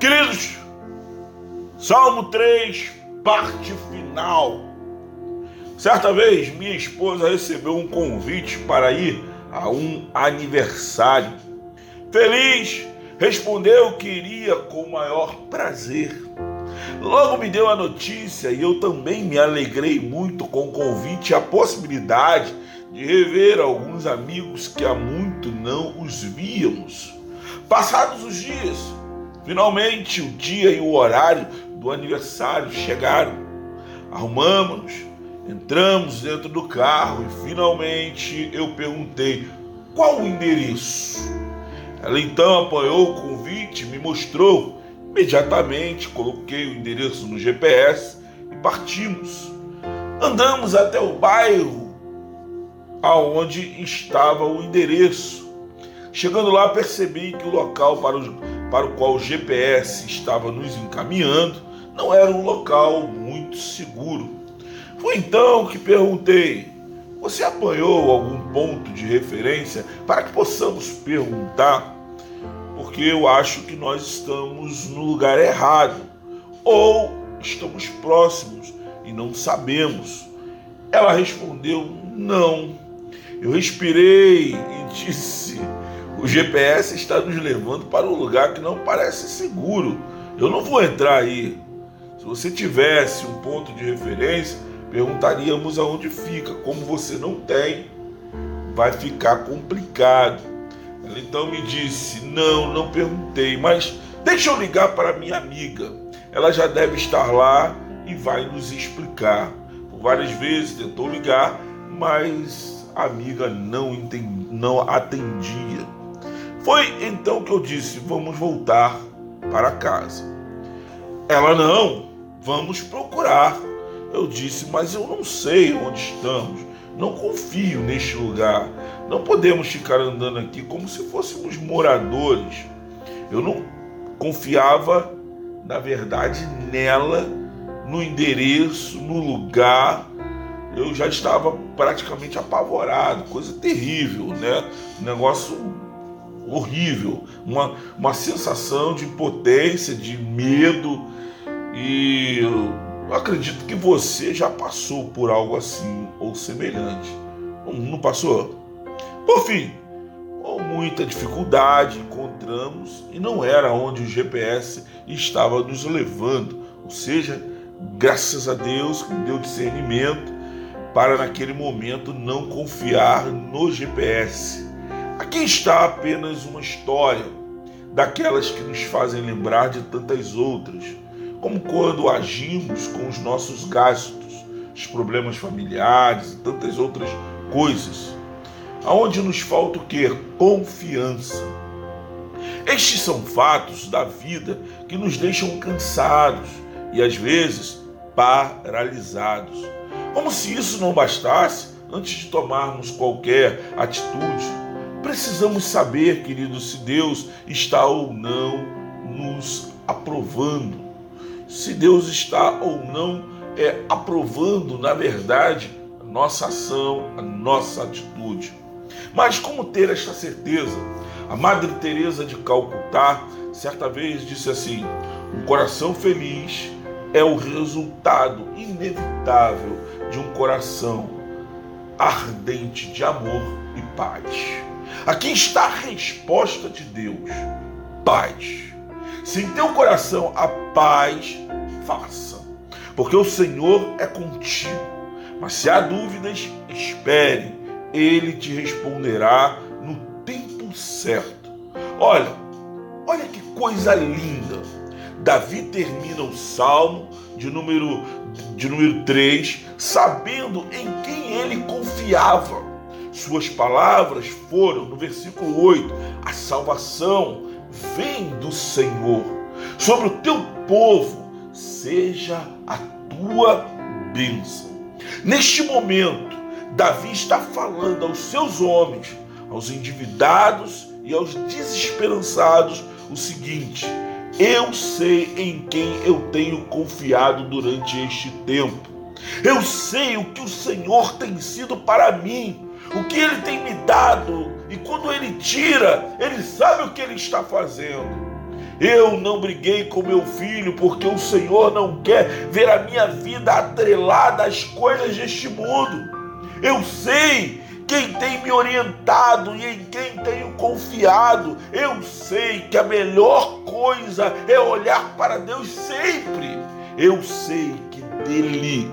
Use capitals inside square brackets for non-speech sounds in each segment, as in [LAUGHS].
Queridos, Salmo 3, parte final. Certa vez, minha esposa recebeu um convite para ir a um aniversário. Feliz, respondeu que iria com o maior prazer. Logo me deu a notícia e eu também me alegrei muito com o convite e a possibilidade de rever alguns amigos que há muito não os víamos. Passados os dias, finalmente o dia e o horário do aniversário chegaram. Arrumamos, entramos dentro do carro e finalmente eu perguntei qual o endereço. Ela então apoiou o convite, me mostrou Imediatamente coloquei o endereço no GPS e partimos. Andamos até o bairro aonde estava o endereço. Chegando lá, percebi que o local para o, para o qual o GPS estava nos encaminhando não era um local muito seguro. Foi então que perguntei: Você apanhou algum ponto de referência para que possamos perguntar porque eu acho que nós estamos no lugar errado ou estamos próximos e não sabemos. Ela respondeu: Não. Eu respirei e [LAUGHS] disse: O GPS está nos levando para um lugar que não parece seguro. Eu não vou entrar aí. Se você tivesse um ponto de referência, perguntaríamos aonde fica. Como você não tem, vai ficar complicado. Ela então me disse: Não, não perguntei, mas deixa eu ligar para minha amiga. Ela já deve estar lá e vai nos explicar. Por várias vezes tentou ligar, mas a amiga não, entendi, não atendia. Foi então que eu disse: Vamos voltar para casa. Ela não, vamos procurar. Eu disse: Mas eu não sei onde estamos. Não confio neste lugar. Não podemos ficar andando aqui como se fôssemos moradores. Eu não confiava, na verdade, nela, no endereço, no lugar. Eu já estava praticamente apavorado, coisa terrível, né? Negócio horrível, uma, uma sensação de impotência, de medo e eu acredito que você já passou por algo assim ou semelhante. Não passou? Por fim, com muita dificuldade encontramos e não era onde o GPS estava nos levando. Ou seja, graças a Deus que deu discernimento para naquele momento não confiar no GPS. Aqui está apenas uma história daquelas que nos fazem lembrar de tantas outras como quando agimos com os nossos gastos, os problemas familiares e tantas outras coisas, aonde nos falta o que? Confiança. Estes são fatos da vida que nos deixam cansados e às vezes paralisados. Como se isso não bastasse, antes de tomarmos qualquer atitude, precisamos saber, querido, se Deus está ou não nos aprovando se Deus está ou não é, aprovando, na verdade, a nossa ação, a nossa atitude. Mas como ter esta certeza? A Madre Teresa de Calcutá certa vez disse assim: "Um coração feliz é o resultado inevitável de um coração ardente de amor e paz." Aqui está a resposta de Deus: paz. Se em teu coração a paz, faça, porque o Senhor é contigo. Mas se há dúvidas, espere, ele te responderá no tempo certo. Olha, olha que coisa linda. Davi termina o salmo de número, de número 3, sabendo em quem ele confiava. Suas palavras foram, no versículo 8, a salvação vem do Senhor. Sobre o teu povo seja a tua bênção. Neste momento, Davi está falando aos seus homens, aos endividados e aos desesperançados o seguinte: eu sei em quem eu tenho confiado durante este tempo. Eu sei o que o Senhor tem sido para mim o que ele tem me dado, e quando ele tira, ele sabe o que ele está fazendo. Eu não briguei com meu filho porque o Senhor não quer ver a minha vida atrelada às coisas deste mundo. Eu sei quem tem me orientado e em quem tenho confiado. Eu sei que a melhor coisa é olhar para Deus sempre. Eu sei que dele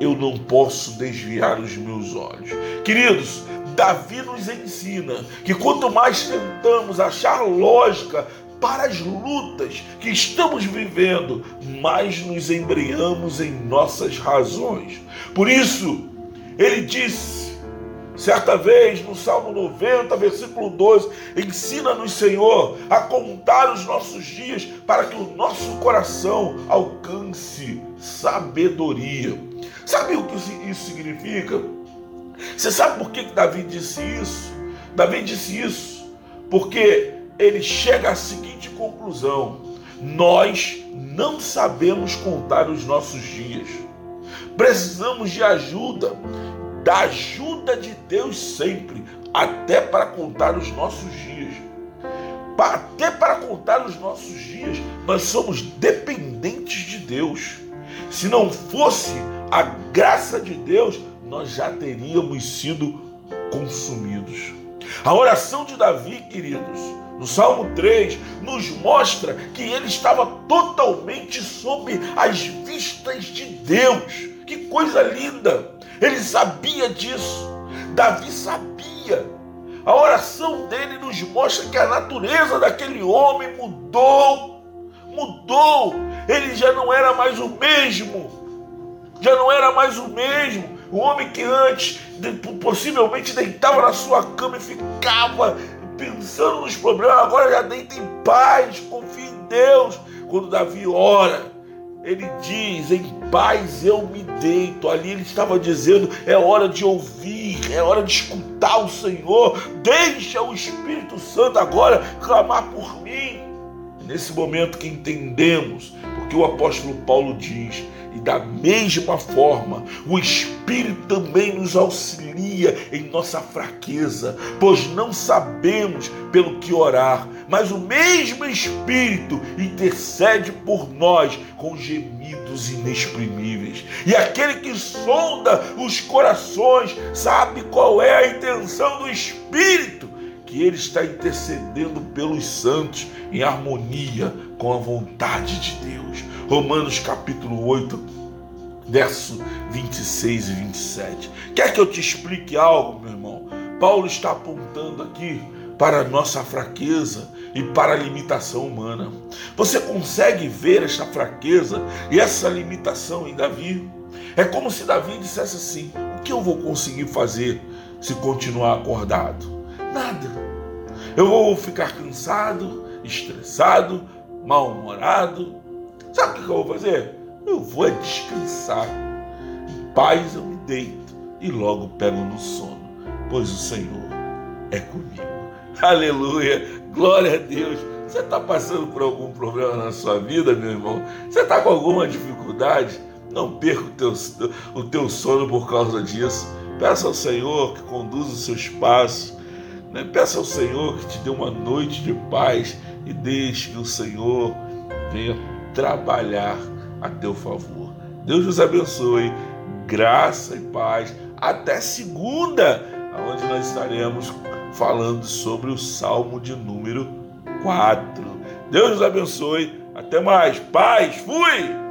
eu não posso desviar os meus olhos. Queridos, Davi nos ensina que quanto mais tentamos achar lógica para as lutas que estamos vivendo, mais nos embreamos em nossas razões. Por isso, ele disse, certa vez, no Salmo 90, versículo 12: Ensina-nos, Senhor, a contar os nossos dias para que o nosso coração alcance sabedoria. Sabe o que isso significa? Você sabe por que Davi disse isso? Davi disse isso porque ele chega à seguinte conclusão: nós não sabemos contar os nossos dias. Precisamos de ajuda, da ajuda de Deus sempre, até para contar os nossos dias. Até para contar os nossos dias, nós somos dependentes de Deus. Se não fosse a graça de Deus, nós já teríamos sido consumidos. A oração de Davi, queridos, no Salmo 3, nos mostra que ele estava totalmente sob as vistas de Deus. Que coisa linda! Ele sabia disso. Davi sabia. A oração dele nos mostra que a natureza daquele homem mudou. Mudou. Ele já não era mais o mesmo já não era mais o mesmo. O homem que antes possivelmente deitava na sua cama e ficava pensando nos problemas, agora já deita em paz, confia em Deus. Quando Davi ora, ele diz: Em paz eu me deito. Ali ele estava dizendo: É hora de ouvir, é hora de escutar o Senhor. Deixa o Espírito Santo agora clamar por mim. Nesse momento que entendemos, porque o apóstolo Paulo diz e da mesma forma, o Espírito também nos auxilia em nossa fraqueza, pois não sabemos pelo que orar, mas o mesmo Espírito intercede por nós com gemidos inexprimíveis. E aquele que sonda os corações sabe qual é a intenção do Espírito que ele está intercedendo pelos santos em harmonia com a vontade de Deus. Romanos capítulo 8, verso 26 e 27. Quer que eu te explique algo, meu irmão? Paulo está apontando aqui para a nossa fraqueza e para a limitação humana. Você consegue ver esta fraqueza e essa limitação em Davi? É como se Davi dissesse assim: o que eu vou conseguir fazer se continuar acordado? Nada. Eu vou ficar cansado, estressado, mal-humorado. Sabe o que eu vou fazer? Eu vou descansar. Em paz eu me deito e logo pego no sono, pois o Senhor é comigo. Aleluia! Glória a Deus! Você está passando por algum problema na sua vida, meu irmão? Você está com alguma dificuldade? Não perca o teu, o teu sono por causa disso. Peça ao Senhor que conduza os seus passos né? Peça ao Senhor que te dê uma noite de paz e deixe que o Senhor venha trabalhar a teu favor. Deus nos abençoe, graça e paz. Até segunda, onde nós estaremos falando sobre o Salmo de número 4. Deus nos abençoe. Até mais. Paz. Fui.